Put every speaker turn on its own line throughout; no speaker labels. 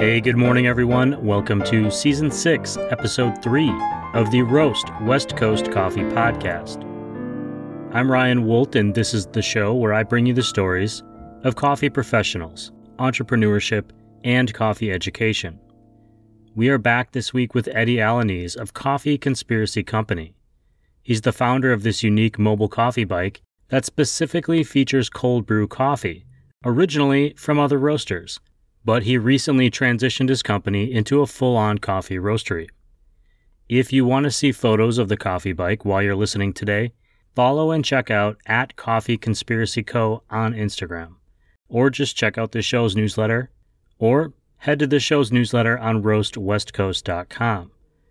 Hey, good morning, everyone. Welcome to Season 6, Episode 3 of the Roast West Coast Coffee Podcast. I'm Ryan Woldt, and this is the show where I bring you the stories of coffee professionals, entrepreneurship, and coffee education. We are back this week with Eddie Alaniz of Coffee Conspiracy Company. He's the founder of this unique mobile coffee bike that specifically features cold brew coffee, originally from other roasters but he recently transitioned his company into a full on coffee roastery. If you want to see photos of the coffee bike while you're listening today, follow and check out at Coffee Conspiracy Co. on Instagram, or just check out the show's newsletter, or head to the show's newsletter on roastwestcoast.com.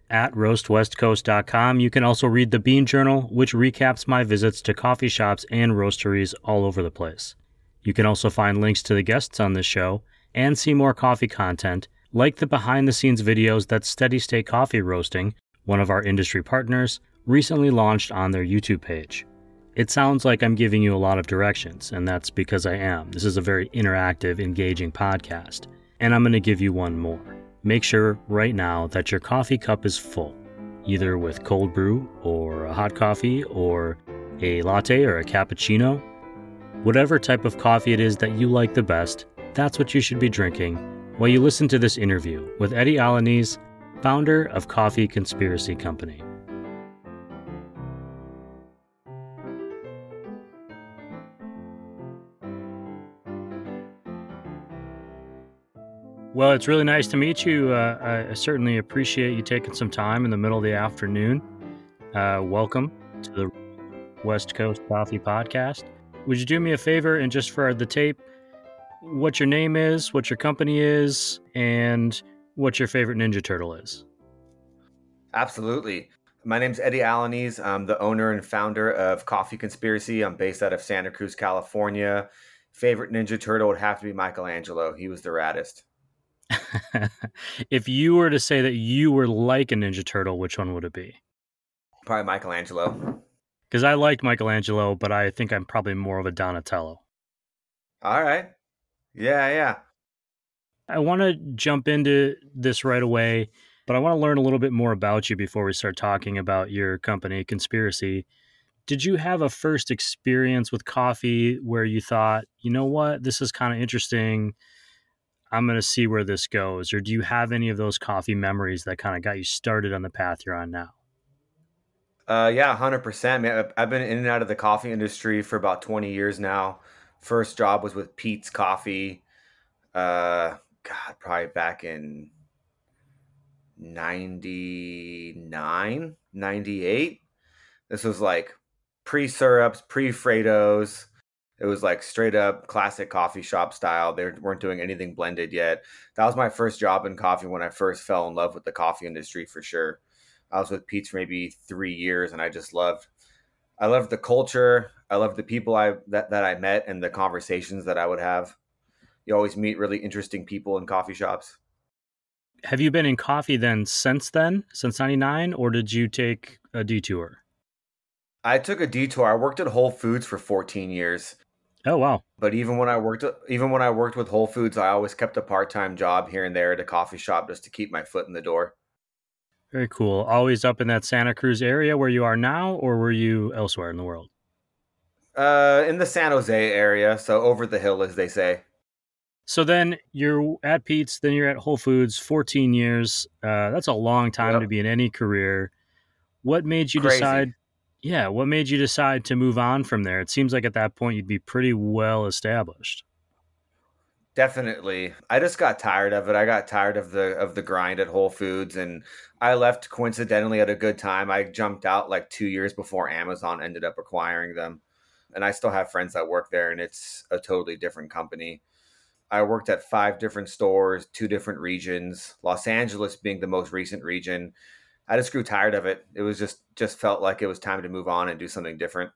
At roastwestcoast.com, you can also read the Bean Journal, which recaps my visits to coffee shops and roasteries all over the place. You can also find links to the guests on this show and see more coffee content, like the behind the scenes videos that Steady State Coffee Roasting, one of our industry partners, recently launched on their YouTube page. It sounds like I'm giving you a lot of directions, and that's because I am. This is a very interactive, engaging podcast, and I'm going to give you one more. Make sure right now that your coffee cup is full, either with cold brew or a hot coffee or a latte or a cappuccino. Whatever type of coffee it is that you like the best, that's what you should be drinking while you listen to this interview with Eddie Alaniz, founder of Coffee Conspiracy Company. Well, it's really nice to meet you. Uh, I certainly appreciate you taking some time in the middle of the afternoon. Uh, welcome to the West Coast Coffee Podcast. Would you do me a favor and just for the tape, what your name is, what your company is, and what your favorite Ninja Turtle is.
Absolutely. My name's Eddie Alaniz. I'm the owner and founder of Coffee Conspiracy. I'm based out of Santa Cruz, California. Favorite Ninja Turtle would have to be Michelangelo. He was the raddest.
if you were to say that you were like a Ninja Turtle, which one would it be?
Probably Michelangelo.
Because I liked Michelangelo, but I think I'm probably more of a Donatello.
All right. Yeah, yeah.
I want to jump into this right away, but I want to learn a little bit more about you before we start talking about your company, Conspiracy. Did you have a first experience with coffee where you thought, you know what, this is kind of interesting? I'm going to see where this goes. Or do you have any of those coffee memories that kind of got you started on the path you're on now?
Uh, yeah, 100%. Man, I've been in and out of the coffee industry for about 20 years now. First job was with Peet's Coffee. Uh, God, probably back in 99, 98. This was like pre syrups, pre Frados. It was like straight up classic coffee shop style. They weren't doing anything blended yet. That was my first job in coffee when I first fell in love with the coffee industry for sure. I was with Peet's for maybe three years and I just loved I loved the culture. I loved the people I that, that I met and the conversations that I would have. You always meet really interesting people in coffee shops.
Have you been in coffee then since then, since 99 or did you take a detour?
I took a detour. I worked at Whole Foods for 14 years.
Oh wow.
But even when I worked even when I worked with Whole Foods, I always kept a part-time job here and there at a coffee shop just to keep my foot in the door.
Very cool. Always up in that Santa Cruz area where you are now, or were you elsewhere in the world?
Uh, in the San Jose area, so over the hill, as they say.
So then you're at Peet's, then you're at Whole Foods, 14 years. Uh, that's a long time yep. to be in any career. What made you
Crazy.
decide? Yeah, what made you decide to move on from there? It seems like at that point you'd be pretty well established.
Definitely. I just got tired of it. I got tired of the of the grind at Whole Foods and I left coincidentally at a good time. I jumped out like 2 years before Amazon ended up acquiring them. And I still have friends that work there and it's a totally different company. I worked at five different stores, two different regions, Los Angeles being the most recent region. I just grew tired of it. It was just just felt like it was time to move on and do something different.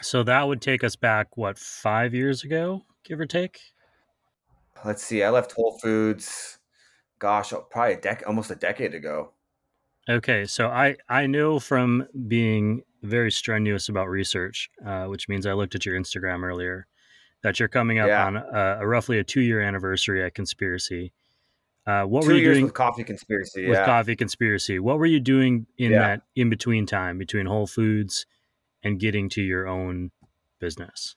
So that would take us back what, 5 years ago? give or take?
Let's see. I left Whole Foods, gosh, oh, probably a dec- almost a decade ago.
Okay, so I I know from being very strenuous about research, uh, which means I looked at your Instagram earlier, that you're coming up yeah. on a, a roughly a two year anniversary at Conspiracy. Uh, what
Two
were you
years
doing
with Coffee Conspiracy.
with
yeah.
Coffee Conspiracy? What were you doing in
Yeah.
that in between time between Whole Foods and getting to your own business?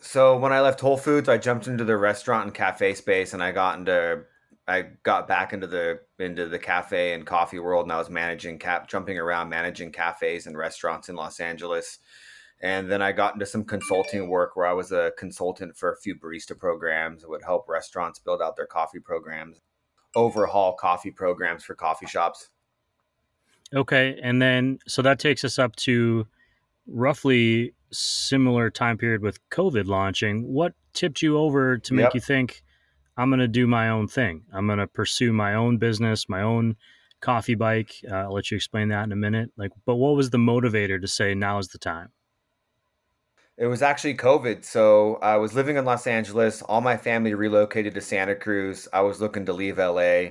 So when I left Whole Foods, I jumped into the restaurant and cafe space, and I got into I got back into the into the cafe and coffee world, and I was managing cap jumping around managing cafes and restaurants in Los Angeles. And then I got into some consulting work where I was a consultant for a few barista programs that would help restaurants build out their coffee programs, overhaul coffee programs for coffee shops.
Okay, and then so that takes us up to roughly similar time period with COVID launching. What tipped you over to make
Yep.
you think I'm going to do my own thing? I'm going to pursue my own business, my own coffee bike. Uh, I'll let you explain that in a minute. Like, but what was the motivator to say now is the time?
It was actually COVID. So I was living in Los Angeles. All my family relocated to Santa Cruz. I was looking to leave LA.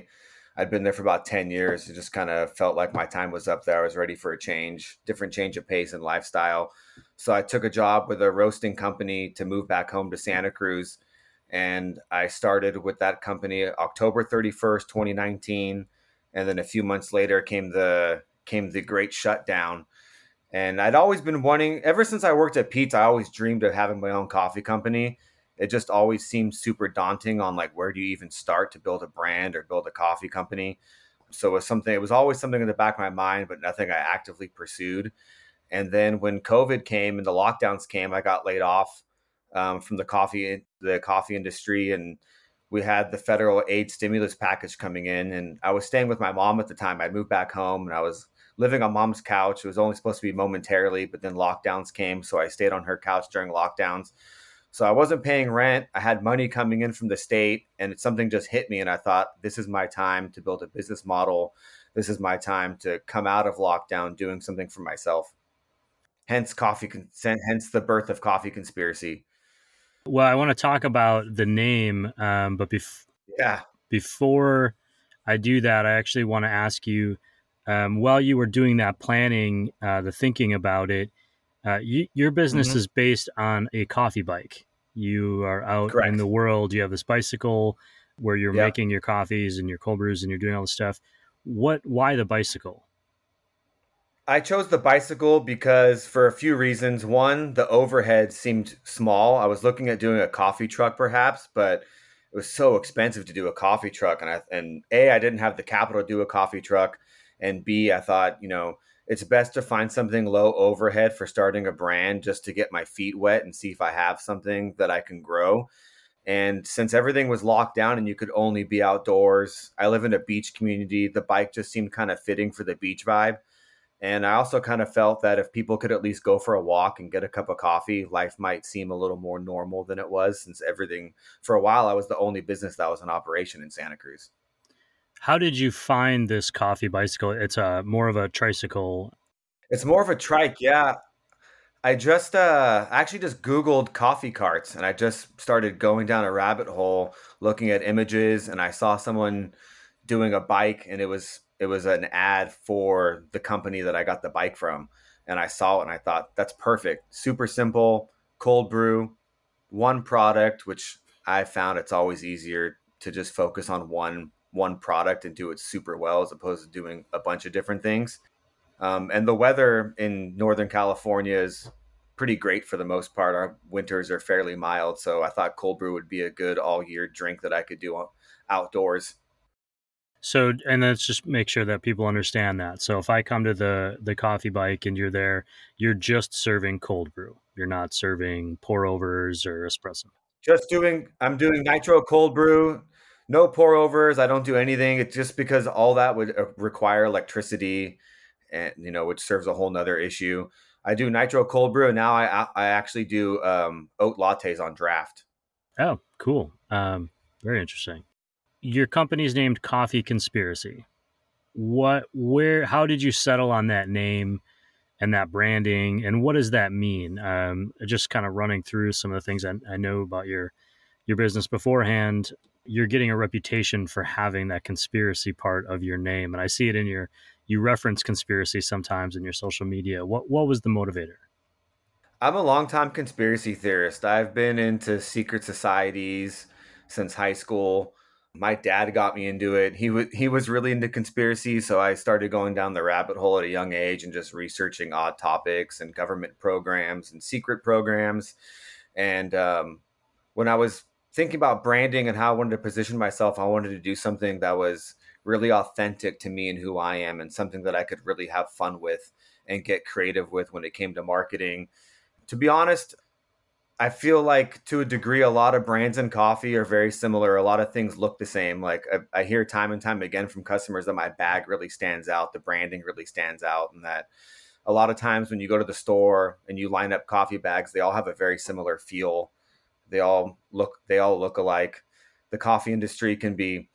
I'd been there for about 10 years. It just kind of felt like my time was up there. I was ready for a change, different change of pace and lifestyle. So I took a job with a roasting company to move back home to Santa Cruz. And I started with that company October 31st, 2019. And then a few months later came the came the great shutdown and I'd always been wanting, ever since I worked at Peet's, I always dreamed of having my own coffee company. It just always seemed super daunting on like where do you even start to build a brand or build a coffee company. So it was something, it was always something in the back of my mind, but nothing I actively pursued. And then when COVID came and the lockdowns came, I got laid off um, from the coffee the coffee industry, and we had the federal aid stimulus package coming in. And I was staying with my mom at the time. I moved back home, and I was living on mom's couch. It was only supposed to be momentarily, but then lockdowns came. So I stayed on her couch during lockdowns. So I wasn't paying rent. I had money coming in from the state, and something just hit me. And I thought, this is my time to build a business model. This is my time to come out of lockdown doing something for myself. Hence, coffee, hence the birth of Coffee Conspiracy.
Well, I want to talk about the name, um, but bef-
Yeah.
before I do that, I actually want to ask you um, while you were doing that planning, uh, the thinking about it, uh, you, your business
Mhm.
is based on a coffee bike. You are out
Correct.
in the world. You have this bicycle where you're
Yep.
making your coffees and your cold brews and you're doing all this stuff. What? Why the bicycle?
I chose the bicycle because for a few reasons. One, the overhead seemed small. I was looking at doing a coffee truck perhaps, but it was so expensive to do a coffee truck and I and A I didn't have the capital to do a coffee truck and B I thought, you know, it's best to find something low overhead for starting a brand just to get my feet wet and see if I have something that I can grow. And since everything was locked down and you could only be outdoors, I live in a beach community. The bike just seemed kind of fitting for the beach vibe. And I also kind of felt that if people could at least go for a walk and get a cup of coffee, life might seem a little more normal than it was since everything, for a while, I was the only business that was in operation in Santa Cruz.
How did you find this coffee bicycle? It's a more of a tricycle.
It's more of a trike. Yeah. I just, uh, actually just Googled coffee carts and I just started going down a rabbit hole looking at images and I saw someone doing a bike and it was it was an ad for the company that I got the bike from. And I saw it and I thought, that's perfect. Super simple, cold brew, one product, which I found it's always easier to just focus on one one product and do it super well as opposed to doing a bunch of different things. Um, and the weather in Northern California is pretty great for the most part. Our winters are fairly mild, so I thought cold brew would be a good all year drink that I could do outdoors.
So, and let's just make sure that people understand that. So, if I come to the the coffee bike and you're there, you're just serving cold brew. You're not serving pour overs or espresso.
Just doing, I'm doing nitro cold brew, no pour overs. I don't do anything. It's just because all that would uh, require electricity, and you know, which serves a whole nother issue. I do nitro cold brew, and now I I actually do um, oat lattes on draft.
Oh, cool. Um, very interesting. Your company's named Coffee Conspiracy. What, where, how did you settle on that name and that branding, and what does that mean? Um, just kind of running through some of the things I, I know about your your business beforehand. You're getting a reputation for having that conspiracy part of your name, and I see it in your you reference conspiracy sometimes in your social media. What what was the motivator?
I'm a longtime conspiracy theorist. I've been into secret societies since high school. My dad got me into it. He was he was really into conspiracy, so I started going down the rabbit hole at a young age and just researching odd topics and government programs and secret programs. And um, when I was thinking about branding and how I wanted to position myself, I wanted to do something that was really authentic to me and who I am, and something that I could really have fun with and get creative with when it came to marketing. To be honest, I feel like to a degree, a lot of brands in coffee are very similar. A lot of things look the same. Like I, I, hear time and time again from customers that my bag really stands out, the branding really stands out, and that a lot of times when you go to the store and you line up coffee bags, they all have a very similar feel. They all look they all look alike. The coffee industry can be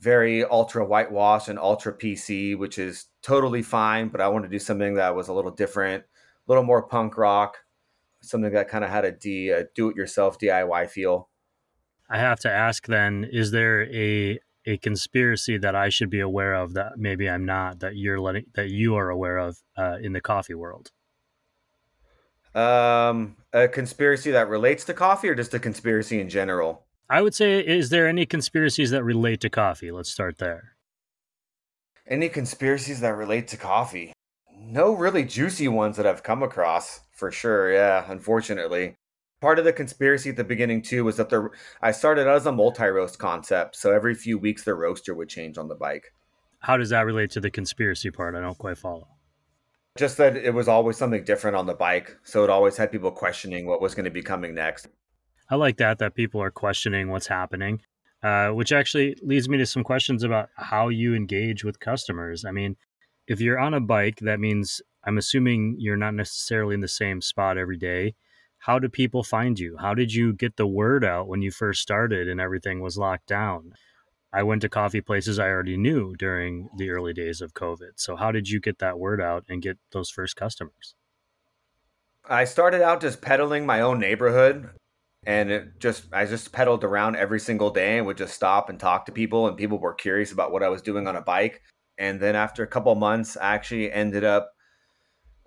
very ultra whitewash and ultra PC, which is totally fine. But I wanted to do something that was a little different, a little more punk rock something that kind of had a D, a do-it-yourself DIY feel.
I have to ask then: Is there a a conspiracy that I should be aware of that maybe I'm not that you're letting that you are aware of uh, in the coffee world?
Um, a conspiracy that relates to coffee, or just a conspiracy in general?
I would say, is there any conspiracies that relate to coffee? Let's start there.
Any conspiracies that relate to coffee? No really juicy ones that I've come across for sure. Yeah, unfortunately. Part of the conspiracy at the beginning too was that the I started out as a multi roast concept, so every few weeks the roaster would change on the bike.
How does that relate to the conspiracy part? I don't quite follow.
Just that it was always something different on the bike, so it always had people questioning what was going to be coming next.
I like that that people are questioning what's happening, uh, which actually leads me to some questions about how you engage with customers. I mean, if you're on a bike, that means I'm assuming you're not necessarily in the same spot every day. How do people find you? How did you get the word out when you first started and everything was locked down? I went to coffee places I already knew during the early days of COVID. So, how did you get that word out and get those first customers?
I started out just peddling my own neighborhood and it just I just pedaled around every single day and would just stop and talk to people and people were curious about what I was doing on a bike and then after a couple months i actually ended up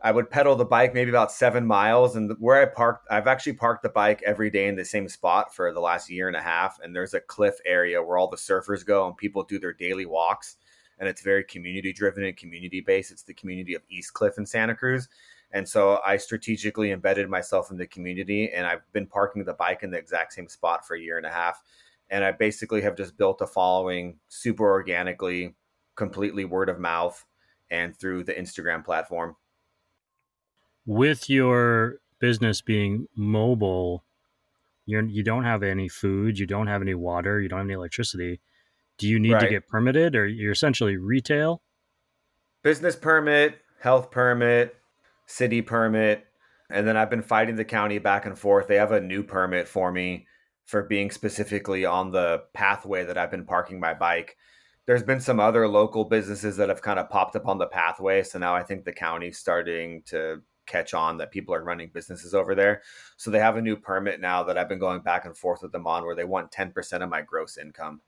i would pedal the bike maybe about seven miles and where i parked i've actually parked the bike every day in the same spot for the last year and a half and there's a cliff area where all the surfers go and people do their daily walks and it's very community driven and community based it's the community of east cliff in santa cruz and so i strategically embedded myself in the community and i've been parking the bike in the exact same spot for a year and a half and i basically have just built a following super organically completely word of mouth and through the Instagram platform.
With your business being mobile, you're you don't have any food, you don't have any water, you don't have any electricity. Do you need right. to get permitted or you're essentially retail?
Business permit, health permit, city permit, and then I've been fighting the county back and forth. They have a new permit for me for being specifically on the pathway that I've been parking my bike there's been some other local businesses that have kind of popped up on the pathway. So now I think the county's starting to catch on that people are running businesses over there. So they have a new permit now that I've been going back and forth with them on where they want 10% of my gross income.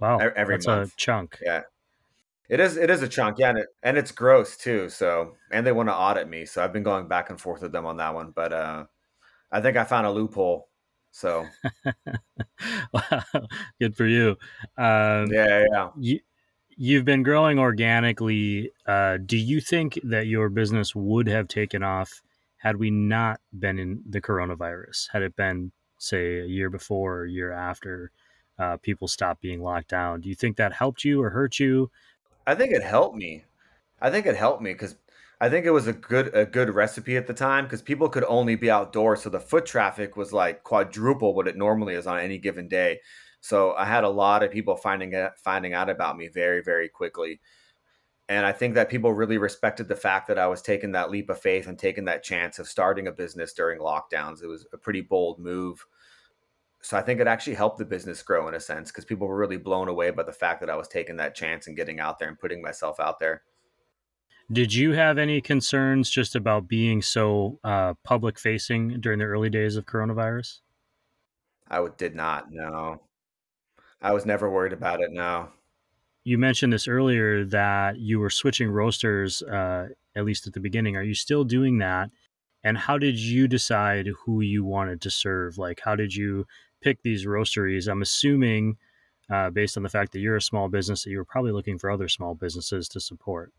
Wow. Every that's month. a chunk.
Yeah. It is it is a chunk, yeah, and, it, and it's gross too. So and they want to audit me, so I've been going back and forth with them on that one. But uh, I think I found a loophole so,
wow, good for you.
Um, yeah, yeah.
You, you've been growing organically. Uh, do you think that your business would have taken off had we not been in the coronavirus? Had it been, say, a year before or a year after uh, people stopped being locked down? Do you think that helped you or hurt you?
I think it helped me. I think it helped me because I think it was a good a good recipe at the time because people could only be outdoors, so the foot traffic was like quadruple what it normally is on any given day. So I had a lot of people finding out, finding out about me very very quickly, and I think that people really respected the fact that I was taking that leap of faith and taking that chance of starting a business during lockdowns. It was a pretty bold move. So I think it actually helped the business grow in a sense because people were really blown away by the fact that I was taking that chance and getting out there and putting myself out there.
Did you have any concerns just about being so uh, public facing during the early days of coronavirus?
I did not. No, I was never worried about it. Now,
You mentioned this earlier that you were switching roasters, uh, at least at the beginning. Are you still doing that? And how did you decide who you wanted to serve? Like, how did you pick these roasteries? I'm assuming uh, based on the fact that you're a small business that you were probably looking for other small businesses to support.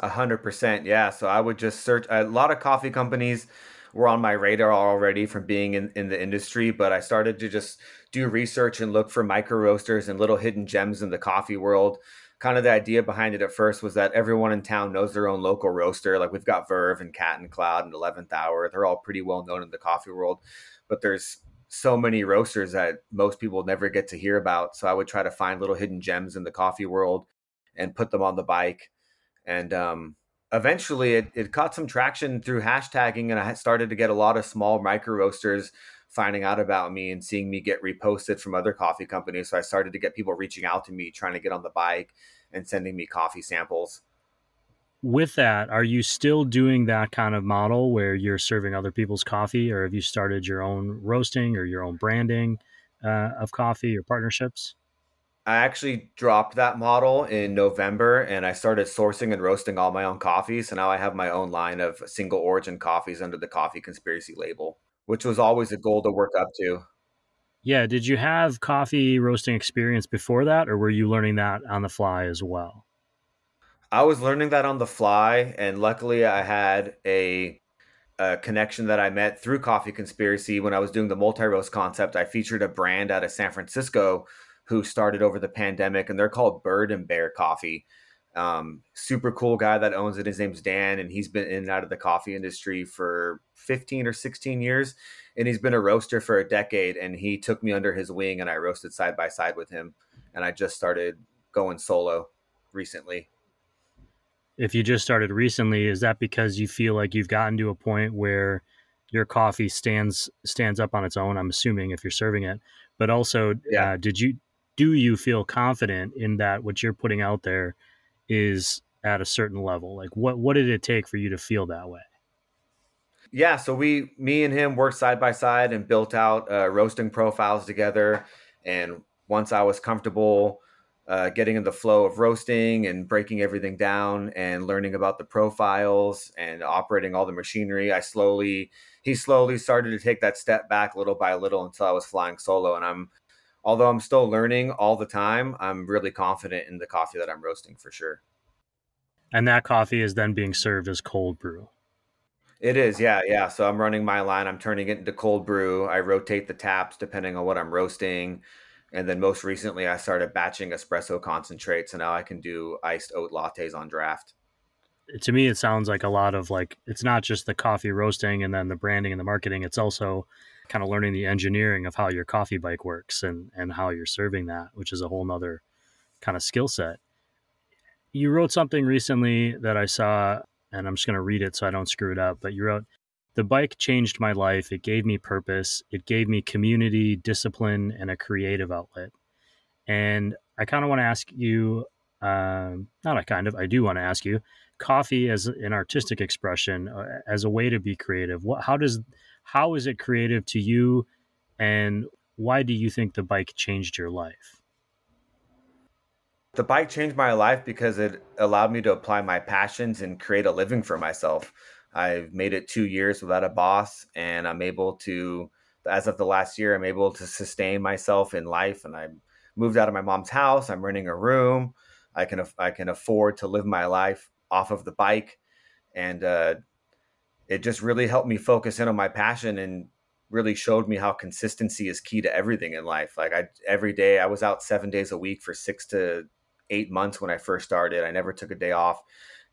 A hundred percent, yeah. So I would just search. A lot of coffee companies were on my radar already from being in, in the industry, but I started to just do research and look for micro roasters and little hidden gems in the coffee world. Kind of the idea behind it at first was that everyone in town knows their own local roaster. Like we've got Verve and Cat and Cloud and Eleventh Hour. They're all pretty well known in the coffee world, but there's so many roasters that most people never get to hear about. So I would try to find little hidden gems in the coffee world and put them on the bike. And um, eventually it, it caught some traction through hashtagging and I started to get a lot of small micro roasters finding out about me and seeing me get reposted from other coffee companies. So I started to get people reaching out to me, trying to get on the bike and sending me coffee samples.
With that, are you still doing that kind of model where you're serving other people's coffee, or have you started your own roasting or your own branding uh, of coffee or partnerships?
I actually dropped that model in November and I started sourcing and roasting all my own coffees. So now I have my own line of single origin coffees under the Coffee Conspiracy label, which was always a goal to work up to.
Yeah. Did you have coffee roasting experience before that, or were you learning that on the fly as well?
I was learning that on the fly. And luckily, I had a, a connection that I met through Coffee Conspiracy when I was doing the multi roast concept. I featured a brand out of San Francisco who started over the pandemic, and they're called Bird and Bear Coffee. Um, super cool guy that owns it. His name's Dan, and he's been in and out of the coffee industry for 15 or 16 years. And he's been a roaster for a decade. And he took me under his wing, and I roasted side by side with him. And I just started going solo recently.
If you just started recently, is that because you feel like you've gotten to a point where your coffee stands stands up on its own? I'm assuming if you're serving it, but also, yeah. Uh, did you do you feel confident in that what you're putting out there is at a certain level? Like what what did it take for you to feel that way?
Yeah, so we me and him worked side by side and built out uh, roasting profiles together. And once I was comfortable uh, getting in the flow of roasting and breaking everything down and learning about the profiles and operating all the machinery, I slowly he slowly started to take that step back little by little until I was flying solo. And I'm although I'm still learning all the time, I'm really confident in the coffee that I'm roasting for sure.
And that coffee is then being served as cold brew.
It is, yeah, yeah. So I'm running my line. I'm turning it into cold brew. I rotate the taps depending on what I'm roasting. And then most recently, I started batching espresso concentrate. So now I can do iced oat lattes on draft.
To me, it sounds like a lot of like, it's not just the coffee roasting and then the branding and the marketing. It's also kind of learning the engineering of how your coffee bike works and and how you're serving that, which is a whole nother kind of skill set. You wrote something recently that I saw, and I'm just going to read it so I don't screw it up. But you wrote, "The bike changed my life. It gave me purpose. It gave me community, discipline, and a creative outlet." And I kind of want to ask you, um, not a kind of, I do want to ask you, coffee as an artistic expression, uh, as a way to be creative. What, how does how is it creative to you? And why do you think the bike changed your life?
The bike changed my life because it allowed me to apply my passions and create a living for myself. I've made it two years without a boss, and I'm able to, as of the last year, I'm able to sustain myself in life. And I moved out of my mom's house. I'm renting a room. I can I can afford to live my life off of the bike, and uh, it just really helped me focus in on my passion and really showed me how consistency is key to everything in life. Like I every day I was out 7 days a week for 6 to 8 months when I first started. I never took a day off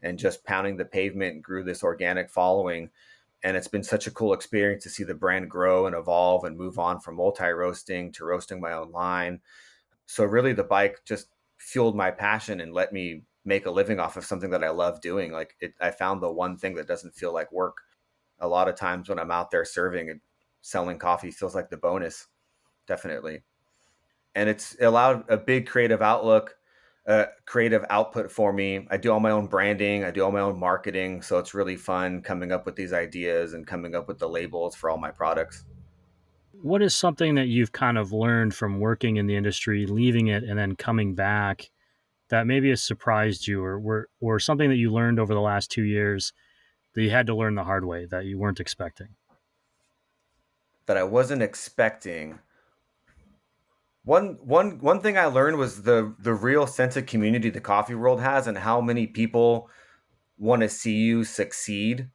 and just pounding the pavement grew this organic following and it's been such a cool experience to see the brand grow and evolve and move on from multi roasting to roasting my own line. So really the bike just fueled my passion and let me make a living off of something that I love doing. Like it, I found the one thing that doesn't feel like work a lot of times when I'm out there serving and selling coffee feels like the bonus, definitely. And it's allowed a big creative outlook, uh, creative output for me. I do all my own branding, I do all my own marketing, so it's really fun coming up with these ideas and coming up with the labels for all my products.
What is something that you've kind of learned from working in the industry, leaving it, and then coming back that maybe has surprised you, or or something that you learned over the last two years? That you had to learn the hard way that you weren't expecting?
That I wasn't expecting. One one one thing I learned was the the real sense of community the coffee world has and how many people want to see you succeed.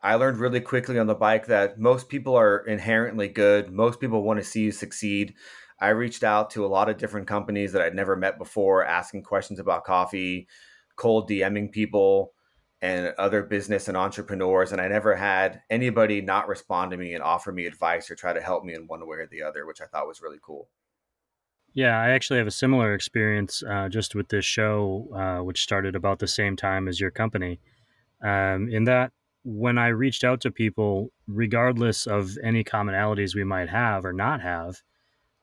I learned really quickly on the bike that most people are inherently good. Most people want to see you succeed. I reached out to a lot of different companies that I'd never met before, asking questions about coffee, cold DMing people and other business and entrepreneurs. And I never had anybody not respond to me and offer me advice or try to help me in one way or the other, which I thought was really cool.
Yeah, I actually have a similar experience uh, just with this show, uh, which started about the same time as your company. Um, in that, when I reached out to people, regardless of any commonalities we might have or not have,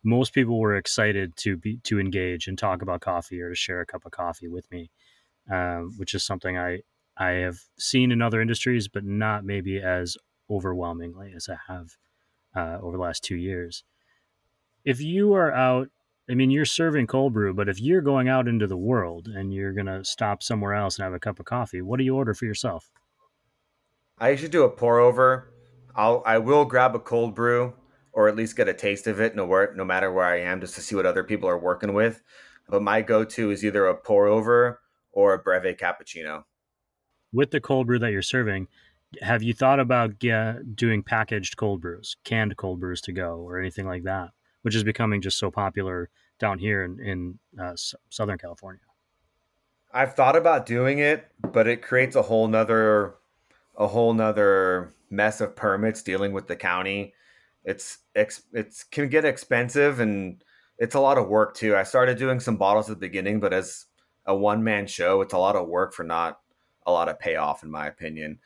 most people were excited to be to engage and talk about coffee or to share a cup of coffee with me, um, which is something I I have seen in other industries, but not maybe as overwhelmingly as I have uh, over the last two years. If you are out, I mean, you're serving cold brew, but if you're going out into the world and you're gonna stop somewhere else and have a cup of coffee, what do you order for yourself?
I usually do a pour over. I'll I will grab a cold brew or at least get a taste of it no, no matter where I am just to see what other people are working with. But my go to is either a pour over or a breve cappuccino.
With the cold brew that you're serving, have you thought about get, doing packaged cold brews, canned cold brews to go, or anything like that, which is becoming just so popular down here in, in uh, Southern California?
I've thought about doing it, but it creates a whole nother a whole nother mess of permits dealing with the county it's it's can get expensive and it's a lot of work too. I started doing some bottles at the beginning, but as a one man show, it's a lot of work for not a lot of payoff, in my opinion.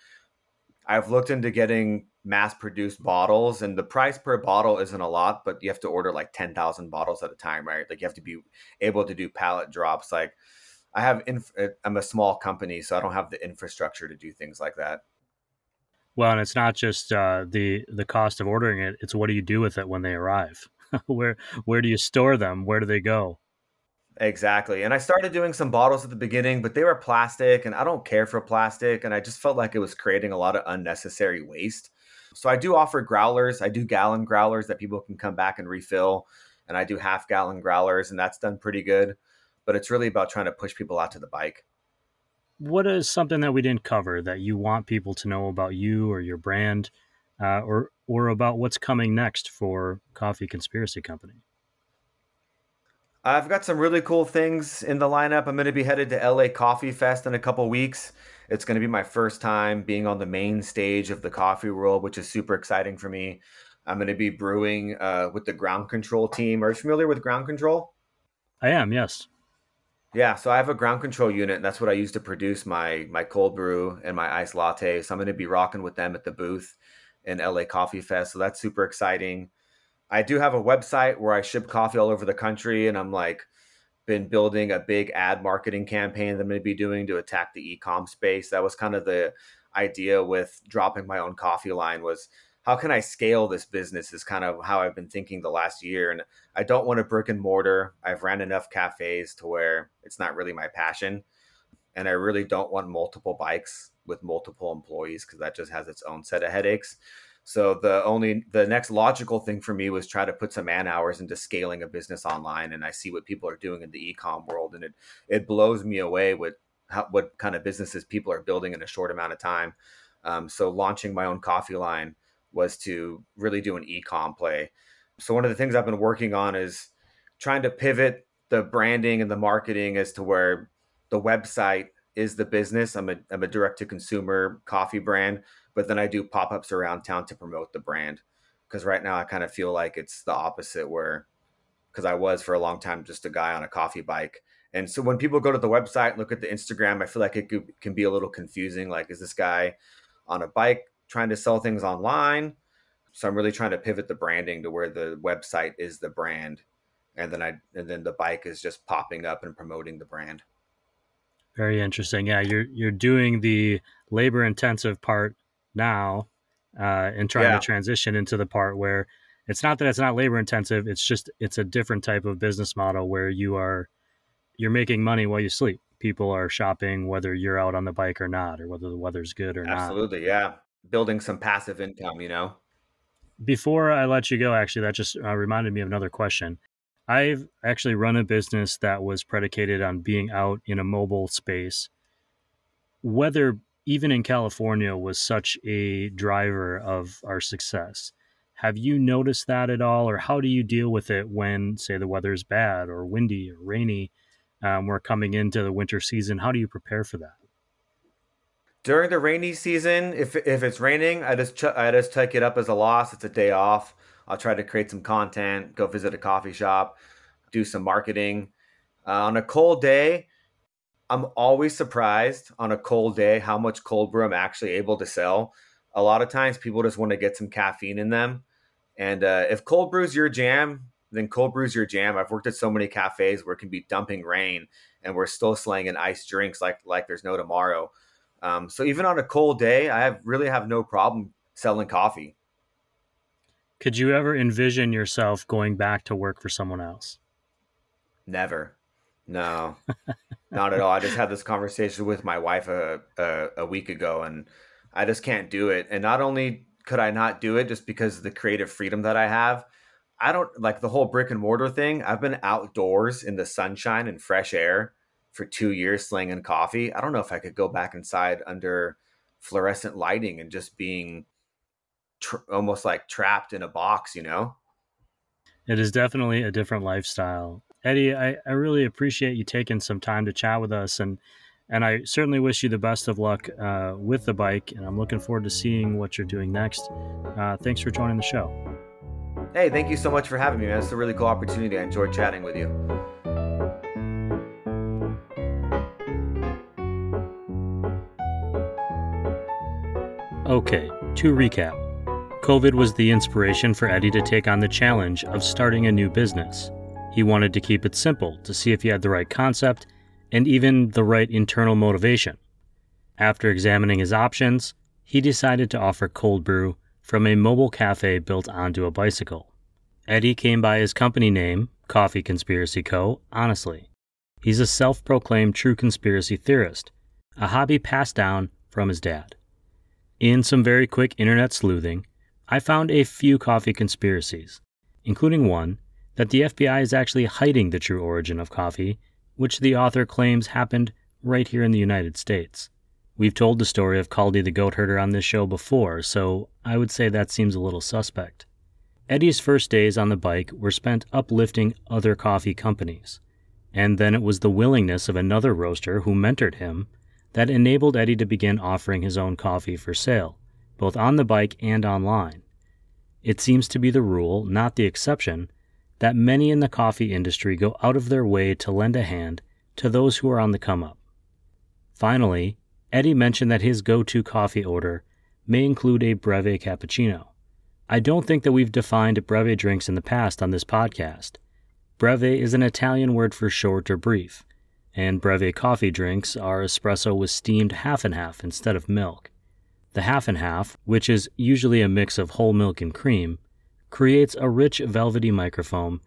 I've looked into getting mass produced bottles, and the price per bottle isn't a lot, but you have to order like 10,000 bottles at a time, right? Like you have to be able to do pallet drops. Like I have, inf- I'm a small company, so I don't have the infrastructure to do things like that.
Well, and it's not just uh, the the cost of ordering it; it's what do you do with it when they arrive? where where do you store them? Where do they go?
Exactly. And I started doing some bottles at the beginning, but they were plastic, and I don't care for plastic, and I just felt like it was creating a lot of unnecessary waste. So I do offer growlers. I do gallon growlers that people can come back and refill, and I do half gallon growlers, and that's done pretty good. But it's really about trying to push people out to the bike
what is something that we didn't cover that you want people to know about you or your brand, uh, or or about what's coming next for Coffee Conspiracy Company?
I've got some really cool things in the lineup. I'm going to be headed to LA Coffee Fest in a couple weeks. It's going to be my first time being on the main stage of the coffee world, which is super exciting for me. I'm going to be brewing uh, with the ground control team. Are you familiar with ground control?
I am, yes.
Yeah, so I have a ground control unit, and that's what I use to produce my my cold brew and my iced latte. So I'm going to be rocking with them at the booth in LA Coffee Fest. So that's super exciting. I do have a website where I ship coffee all over the country, and I'm like been building a big ad marketing campaign that I'm going to be doing to attack the e-com space. That was kind of the idea with dropping my own coffee line was how can I scale this business is kind of how I've been thinking the last year. And I don't want a brick and mortar. I've ran enough cafes to where it's not really my passion. And I really don't want multiple bikes with multiple employees because that just has its own set of headaches. So the only the next logical thing for me was try to put some man hours into scaling a business online, and I see what people are doing in the e-com world, and it it blows me away with how, what kind of businesses people are building in a short amount of time. Um, so launching my own coffee line was to really do an e-com play. So one of the things I've been working on is trying to pivot the branding and the marketing as to where the website is the business. I'm a I'm a direct to consumer coffee brand, but then I do pop-ups around town to promote the brand. Because right now I kind of feel like it's the opposite where because I was for a long time just a guy on a coffee bike. And so when people go to the website, look at the Instagram, I feel like it could, can be a little confusing. Like, is this guy on a bike trying to sell things online. So I'm really trying to pivot the branding to where the website is the brand, and then I and then the bike is just popping up and promoting the brand.
Very interesting. Yeah, you're you're doing the labor intensive part now, uh, and trying yeah. to transition into the part where it's not that it's not labor intensive. It's just it's a different type of business model where you are you're making money while you sleep. People are shopping whether you're out on the bike or not, or whether the weather's good or
Absolutely,
not.
Absolutely, yeah building some passive income, you know?
Before I let you go, actually, that just uh, reminded me of another question. I've actually run a business that was predicated on being out in a mobile space. Weather, even in California, was such a driver of our success. Have you noticed that at all, or how do you deal with it when, say, the weather is bad or windy or rainy? Um, we're coming into the winter season. How do you prepare for that?
During the rainy season, if if it's raining, I just ch- I just take it up as a loss. It's a day off. I'll try to create some content, go visit a coffee shop, do some marketing. Uh, on a cold day, I'm always surprised on a cold day how much cold brew I'm actually able to sell. A lot of times people just want to get some caffeine in them. And uh, if cold brew's your jam, then cold brew's your jam. I've worked at so many cafes where it can be dumping rain and we're still slanging iced drinks like like there's no tomorrow. Um, so even on a cold day, I have really have no problem selling coffee.
Could you ever envision yourself going back to work for someone else?
Never. No, not at all. I just had this conversation with my wife a, a, a week ago, and I just can't do it. And not only could I not do it just because of the creative freedom that I have, I don't like the whole brick and mortar thing. I've been outdoors in the sunshine and fresh air for two years slinging coffee. I don't know if I could go back inside under fluorescent lighting and just being tr- almost like trapped in a box, you know?
It is definitely a different lifestyle. Eddie, I, I really appreciate you taking some time to chat with us and and I certainly wish you the best of luck uh, with the bike, and I'm looking forward to seeing what you're doing next. Uh, thanks for joining the show.
Hey, thank you so much for having me, man. It's a really cool opportunity. I enjoyed chatting with you.
Okay, to recap COVID was the inspiration for Eddie to take on the challenge of starting a new business. He wanted to keep it simple to see if he had the right concept and even the right internal motivation. After examining his options, he decided to offer cold brew from a mobile cafe built onto a bicycle. Eddie came by his company name, Coffee Conspiracy Co., honestly. He's a self proclaimed true conspiracy theorist, a hobby passed down from his dad. In some very quick internet sleuthing, I found a few coffee conspiracies, including one that the FBI is actually hiding the true origin of coffee, which the author claims happened right here in the United States. We've told the story of Kaldi the goat herder on this show before, so I would say that seems a little suspect. Eddie's first days on the bike were spent uplifting other coffee companies, and then it was the willingness of another roaster who mentored him that enabled Eddie to begin offering his own coffee for sale, both on the bike and online. It seems to be the rule, not the exception, that many in the coffee industry go out of their way to lend a hand to those who are on the come up. Finally, Eddie mentioned that his go to coffee order may include a breve cappuccino. I don't think that we've defined breve drinks in the past on this podcast. Breve is an Italian word for short or brief, and breve coffee drinks are espresso with steamed half and half instead of milk. The half and half, which is usually a mix of whole milk and cream, creates a rich velvety microfoam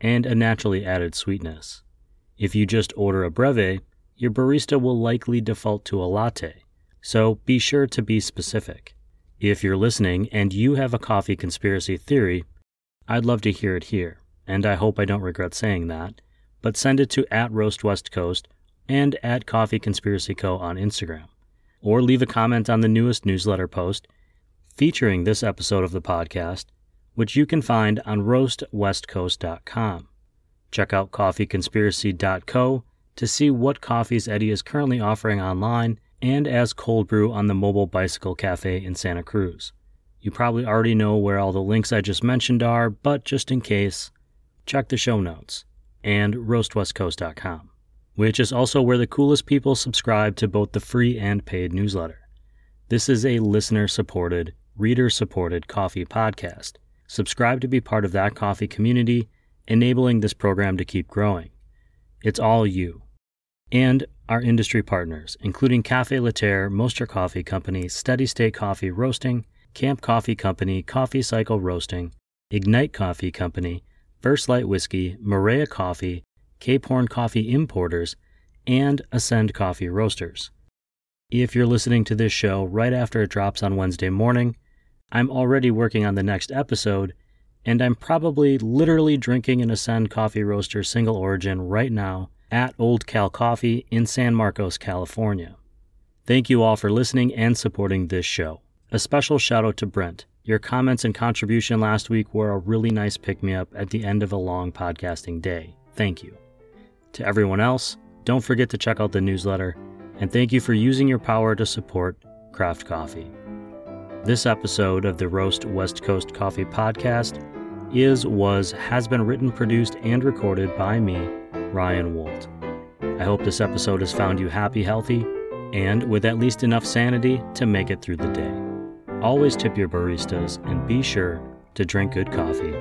and a naturally added sweetness. If you just order a breve, your barista will likely default to a latte, so be sure to be specific. If you're listening and you have a coffee conspiracy theory, I'd love to hear it here, and I hope I don't regret saying that, but send it to at Roast West Coast and at Coffee Conspiracy Co. on Instagram or leave a comment on the newest newsletter post featuring this episode of the podcast, which you can find on roastwestcoast.com. Check out coffeeconspiracy.co to see what coffees Eddie is currently offering online and as cold brew on the Mobile Bicycle Cafe in Santa Cruz. You probably already know where all the links I just mentioned are, but just in case, check the show notes and roastwestcoast.com which is also where the coolest people subscribe to both the free and paid newsletter. This is a listener supported, reader supported coffee podcast. Subscribe to be part of that coffee community, enabling this program to keep growing. It's all you. And our industry partners, including Cafe Laterre, Mostra Coffee Company, Steady State Coffee Roasting, Camp Coffee Company, Coffee Cycle Roasting, Ignite Coffee Company, First Light Whiskey, Maria Coffee, Cape Horn Coffee Importers, and Ascend Coffee Roasters. If you're listening to this show right after it drops on Wednesday morning, I'm already working on the next episode, and I'm probably literally drinking an Ascend Coffee Roaster single origin right now at Old Cal Coffee in San Marcos, California. Thank you all for listening and supporting this show. A special shout out to Brent. Your comments and contribution last week were a really nice pick me up at the end of a long podcasting day. Thank you. To everyone else, don't forget to check out the newsletter, and thank you for using your power to support craft coffee. This episode of the Roast West Coast Coffee podcast is, was, has been written, produced, and recorded by me, Ryan Woldt. I hope this episode has found you happy, healthy, and with at least enough sanity to make it through the day. Always tip your baristas and be sure to drink good coffee.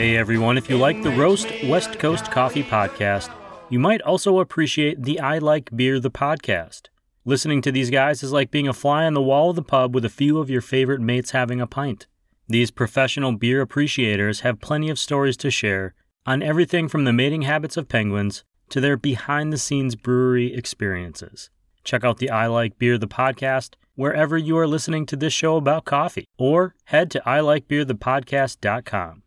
Hey everyone, if you like the Roast West Coast Coffee podcast, you might also appreciate the I Like Beer the podcast. Listening to these guys is like being a fly on the wall of the pub with a few of your favorite mates having a pint. These professional beer appreciators have plenty of stories to share on everything from the mating habits of penguins to their behind the scenes brewery experiences. Check out the I Like Beer the podcast wherever you are listening to this show about coffee, or head to ilikebeerthepodcast.com.